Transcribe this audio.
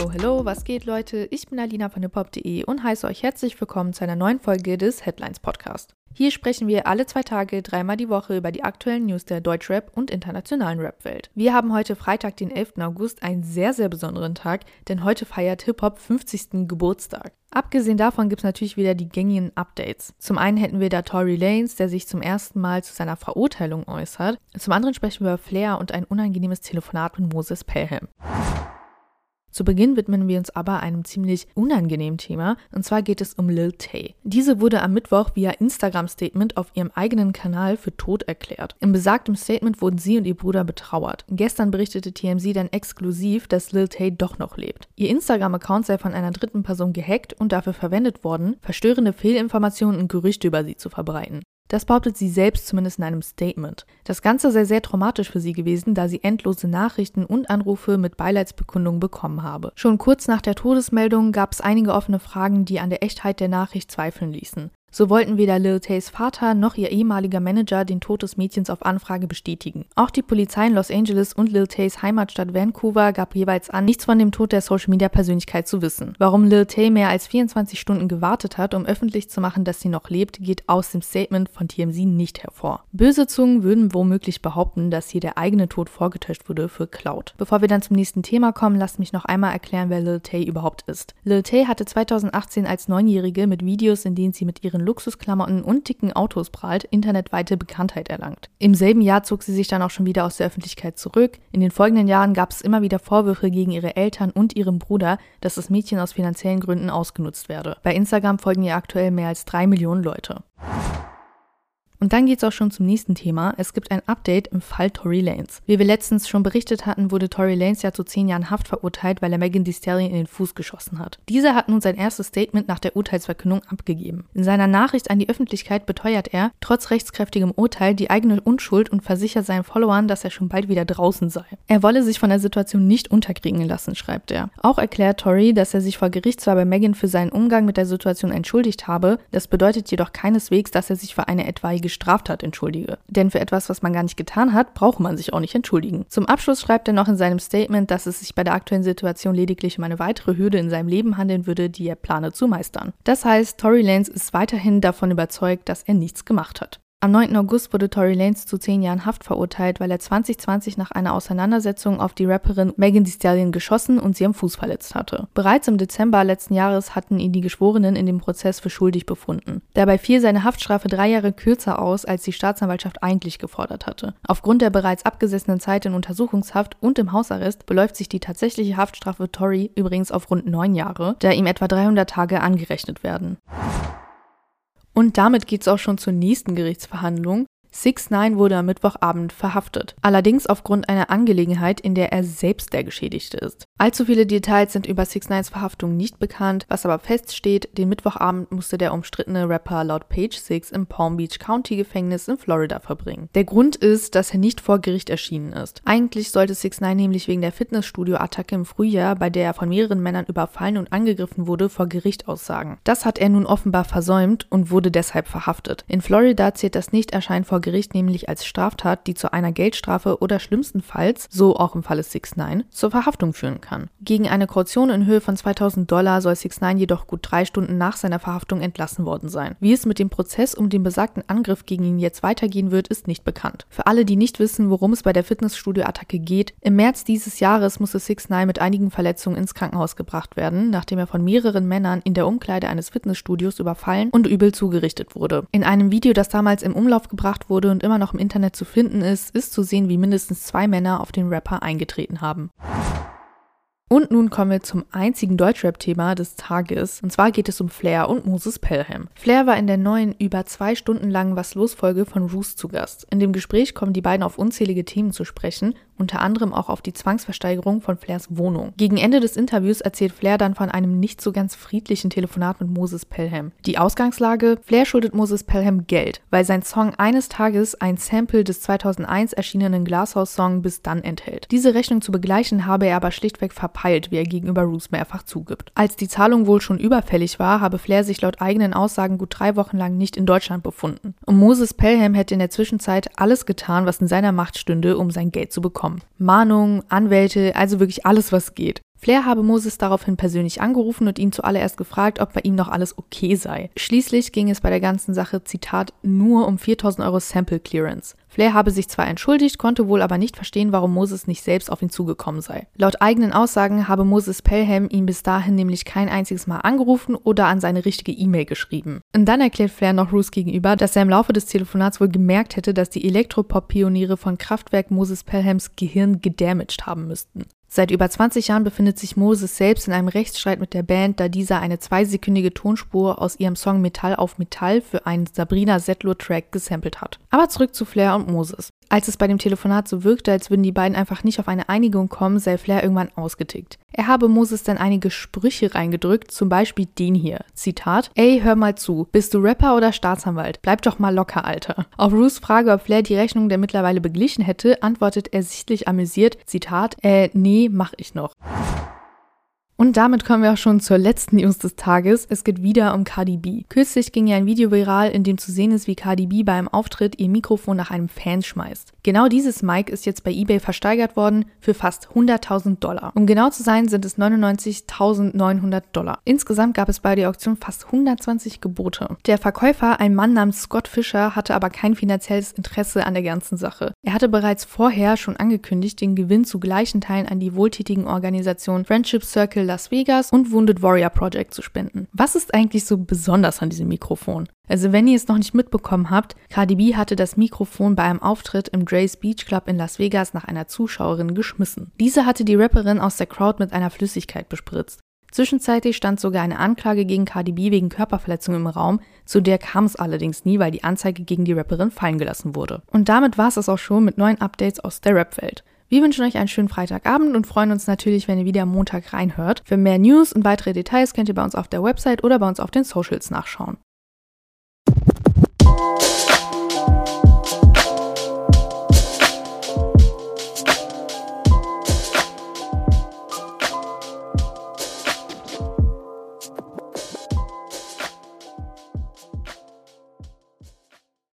Hello, hello, was geht, Leute? Ich bin Alina von hiphop.de und heiße euch herzlich willkommen zu einer neuen Folge des Headlines Podcast. Hier sprechen wir alle zwei Tage, dreimal die Woche über die aktuellen News der Deutschrap- und internationalen Rap-Welt. Wir haben heute Freitag, den 11. August, einen sehr, sehr besonderen Tag, denn heute feiert Hip-Hop 50. Geburtstag. Abgesehen davon gibt es natürlich wieder die gängigen Updates. Zum einen hätten wir da Tory Lanez, der sich zum ersten Mal zu seiner Verurteilung äußert. Zum anderen sprechen wir über Flair und ein unangenehmes Telefonat mit Moses Pelham. Zu Beginn widmen wir uns aber einem ziemlich unangenehmen Thema, und zwar geht es um Lil Tay. Diese wurde am Mittwoch via Instagram-Statement auf ihrem eigenen Kanal für tot erklärt. Im besagtem Statement wurden sie und ihr Bruder betrauert. Gestern berichtete TMZ dann exklusiv, dass Lil Tay doch noch lebt. Ihr Instagram-Account sei von einer dritten Person gehackt und dafür verwendet worden, verstörende Fehlinformationen und Gerüchte über sie zu verbreiten. Das behauptet sie selbst zumindest in einem Statement. Das Ganze sei sehr traumatisch für sie gewesen, da sie endlose Nachrichten und Anrufe mit Beileidsbekundungen bekommen habe. Schon kurz nach der Todesmeldung gab es einige offene Fragen, die an der Echtheit der Nachricht zweifeln ließen. So wollten weder Lil Tays Vater noch ihr ehemaliger Manager den Tod des Mädchens auf Anfrage bestätigen. Auch die Polizei in Los Angeles und Lil Tays Heimatstadt Vancouver gab jeweils an, nichts von dem Tod der Social Media Persönlichkeit zu wissen. Warum Lil Tay mehr als 24 Stunden gewartet hat, um öffentlich zu machen, dass sie noch lebt, geht aus dem Statement von TMZ nicht hervor. Böse Zungen würden womöglich behaupten, dass hier der eigene Tod vorgetäuscht wurde für Cloud. Bevor wir dann zum nächsten Thema kommen, lasst mich noch einmal erklären, wer Lil Tay überhaupt ist. Lil Tay hatte 2018 als Neunjährige mit Videos, in denen sie mit ihren ihren Luxusklamotten und dicken Autos prahlt, internetweite Bekanntheit erlangt. Im selben Jahr zog sie sich dann auch schon wieder aus der Öffentlichkeit zurück. In den folgenden Jahren gab es immer wieder Vorwürfe gegen ihre Eltern und ihrem Bruder, dass das Mädchen aus finanziellen Gründen ausgenutzt werde. Bei Instagram folgen ihr aktuell mehr als drei Millionen Leute. Und dann geht's auch schon zum nächsten Thema. Es gibt ein Update im Fall Tory Lanez. Wie wir letztens schon berichtet hatten, wurde Tory Lanez ja zu zehn Jahren Haft verurteilt, weil er Megan Thee Stallion in den Fuß geschossen hat. Dieser hat nun sein erstes Statement nach der Urteilsverkündung abgegeben. In seiner Nachricht an die Öffentlichkeit beteuert er, trotz rechtskräftigem Urteil, die eigene Unschuld und versichert seinen Followern, dass er schon bald wieder draußen sei. Er wolle sich von der Situation nicht unterkriegen lassen, schreibt er. Auch erklärt Tory, dass er sich vor Gericht zwar bei Megan für seinen Umgang mit der Situation entschuldigt habe, das bedeutet jedoch keineswegs, dass er sich für eine etwaige Straftat entschuldige. Denn für etwas, was man gar nicht getan hat, braucht man sich auch nicht entschuldigen. Zum Abschluss schreibt er noch in seinem Statement, dass es sich bei der aktuellen Situation lediglich um eine weitere Hürde in seinem Leben handeln würde, die er plane zu meistern. Das heißt, Tory Lanez ist weiterhin davon überzeugt, dass er nichts gemacht hat. Am 9. August wurde Tory Lanez zu 10 Jahren Haft verurteilt, weil er 2020 nach einer Auseinandersetzung auf die Rapperin Megan Thee Stallion geschossen und sie am Fuß verletzt hatte. Bereits im Dezember letzten Jahres hatten ihn die Geschworenen in dem Prozess für schuldig befunden. Dabei fiel seine Haftstrafe drei Jahre kürzer aus, als die Staatsanwaltschaft eigentlich gefordert hatte. Aufgrund der bereits abgesessenen Zeit in Untersuchungshaft und im Hausarrest beläuft sich die tatsächliche Haftstrafe Tory übrigens auf rund neun Jahre, da ihm etwa 300 Tage angerechnet werden. Und damit geht's auch schon zur nächsten Gerichtsverhandlung. 6 9 wurde am Mittwochabend verhaftet, allerdings aufgrund einer Angelegenheit, in der er selbst der Geschädigte ist. Allzu viele Details sind über 6 9s Verhaftung nicht bekannt, was aber feststeht, den Mittwochabend musste der umstrittene Rapper laut Page 6 im Palm Beach County Gefängnis in Florida verbringen. Der Grund ist, dass er nicht vor Gericht erschienen ist. Eigentlich sollte 6 9 nämlich wegen der Fitnessstudio-Attacke im Frühjahr, bei der er von mehreren Männern überfallen und angegriffen wurde, vor Gericht aussagen. Das hat er nun offenbar versäumt und wurde deshalb verhaftet. In Florida zählt das Nicht-Erscheinen vor Gericht nämlich als Straftat, die zu einer Geldstrafe oder schlimmstenfalls, so auch im Falle 6 9 zur Verhaftung führen kann. Gegen eine Kaution in Höhe von 2000 Dollar soll 6 9 jedoch gut drei Stunden nach seiner Verhaftung entlassen worden sein. Wie es mit dem Prozess um den besagten Angriff gegen ihn jetzt weitergehen wird, ist nicht bekannt. Für alle, die nicht wissen, worum es bei der Fitnessstudio-Attacke geht, im März dieses Jahres musste 6 9 mit einigen Verletzungen ins Krankenhaus gebracht werden, nachdem er von mehreren Männern in der Umkleide eines Fitnessstudios überfallen und übel zugerichtet wurde. In einem Video, das damals im Umlauf gebracht wurde und immer noch im Internet zu finden ist, ist zu sehen, wie mindestens zwei Männer auf den Rapper eingetreten haben. Und nun kommen wir zum einzigen Deutschrap-Thema des Tages. Und zwar geht es um Flair und Moses Pelham. Flair war in der neuen, über zwei Stunden langen Was-Los-Folge von Roos zu Gast. In dem Gespräch kommen die beiden auf unzählige Themen zu sprechen, unter anderem auch auf die Zwangsversteigerung von Flairs Wohnung. Gegen Ende des Interviews erzählt Flair dann von einem nicht so ganz friedlichen Telefonat mit Moses Pelham. Die Ausgangslage? Flair schuldet Moses Pelham Geld, weil sein Song eines Tages ein Sample des 2001 erschienenen Glasshouse-Song Bis dann enthält. Diese Rechnung zu begleichen habe er aber schlichtweg verpeilt, wie er gegenüber Roos mehrfach zugibt. Als die Zahlung wohl schon überfällig war, habe Flair sich laut eigenen Aussagen gut drei Wochen lang nicht in Deutschland befunden. Und Moses Pelham hätte in der Zwischenzeit alles getan, was in seiner Macht stünde, um sein Geld zu bekommen. Mahnungen, Anwälte, also wirklich alles, was geht. Flair habe Moses daraufhin persönlich angerufen und ihn zuallererst gefragt, ob bei ihm noch alles okay sei. Schließlich ging es bei der ganzen Sache, Zitat, nur um 4000 Euro Sample Clearance. Flair habe sich zwar entschuldigt, konnte wohl aber nicht verstehen, warum Moses nicht selbst auf ihn zugekommen sei. Laut eigenen Aussagen habe Moses Pelham ihn bis dahin nämlich kein einziges Mal angerufen oder an seine richtige E-Mail geschrieben. Und dann erklärt Flair noch Roos gegenüber, dass er im Laufe des Telefonats wohl gemerkt hätte, dass die Elektropop-Pioniere von Kraftwerk Moses Pelhams Gehirn gedamaged haben müssten. Seit über 20 Jahren befindet sich Moses selbst in einem Rechtsstreit mit der Band, da dieser eine zweisekündige Tonspur aus ihrem Song Metall auf Metall für einen Sabrina Settler-Track gesampelt hat. Aber zurück zu Flair und Moses. Als es bei dem Telefonat so wirkte, als würden die beiden einfach nicht auf eine Einigung kommen, sei Flair irgendwann ausgetickt. Er habe Moses dann einige Sprüche reingedrückt, zum Beispiel den hier. Zitat: Ey, hör mal zu. Bist du Rapper oder Staatsanwalt? Bleib doch mal locker, Alter. Auf Ruths Frage, ob Flair die Rechnung der mittlerweile beglichen hätte, antwortet er sichtlich amüsiert: Zitat: Äh, nee, mach ich noch. Und damit kommen wir auch schon zur letzten News des Tages. Es geht wieder um Cardi B. Kürzlich ging ja ein Video viral, in dem zu sehen ist, wie Cardi B beim Auftritt ihr Mikrofon nach einem Fan schmeißt. Genau dieses Mic ist jetzt bei eBay versteigert worden für fast 100.000 Dollar. Um genau zu sein, sind es 99.900 Dollar. Insgesamt gab es bei der Auktion fast 120 Gebote. Der Verkäufer, ein Mann namens Scott Fisher, hatte aber kein finanzielles Interesse an der ganzen Sache. Er hatte bereits vorher schon angekündigt, den Gewinn zu gleichen Teilen an die wohltätigen Organisationen Friendship Circle Las Vegas und Wounded Warrior Project zu spenden. Was ist eigentlich so besonders an diesem Mikrofon? Also wenn ihr es noch nicht mitbekommen habt, Cardi B hatte das Mikrofon bei einem Auftritt im Dre's Beach Club in Las Vegas nach einer Zuschauerin geschmissen. Diese hatte die Rapperin aus der Crowd mit einer Flüssigkeit bespritzt. Zwischenzeitlich stand sogar eine Anklage gegen Cardi B wegen Körperverletzung im Raum, zu der kam es allerdings nie, weil die Anzeige gegen die Rapperin fallen gelassen wurde. Und damit war es auch schon mit neuen Updates aus der Rap-Welt. Wir wünschen euch einen schönen Freitagabend und freuen uns natürlich, wenn ihr wieder am Montag reinhört. Für mehr News und weitere Details könnt ihr bei uns auf der Website oder bei uns auf den Socials nachschauen.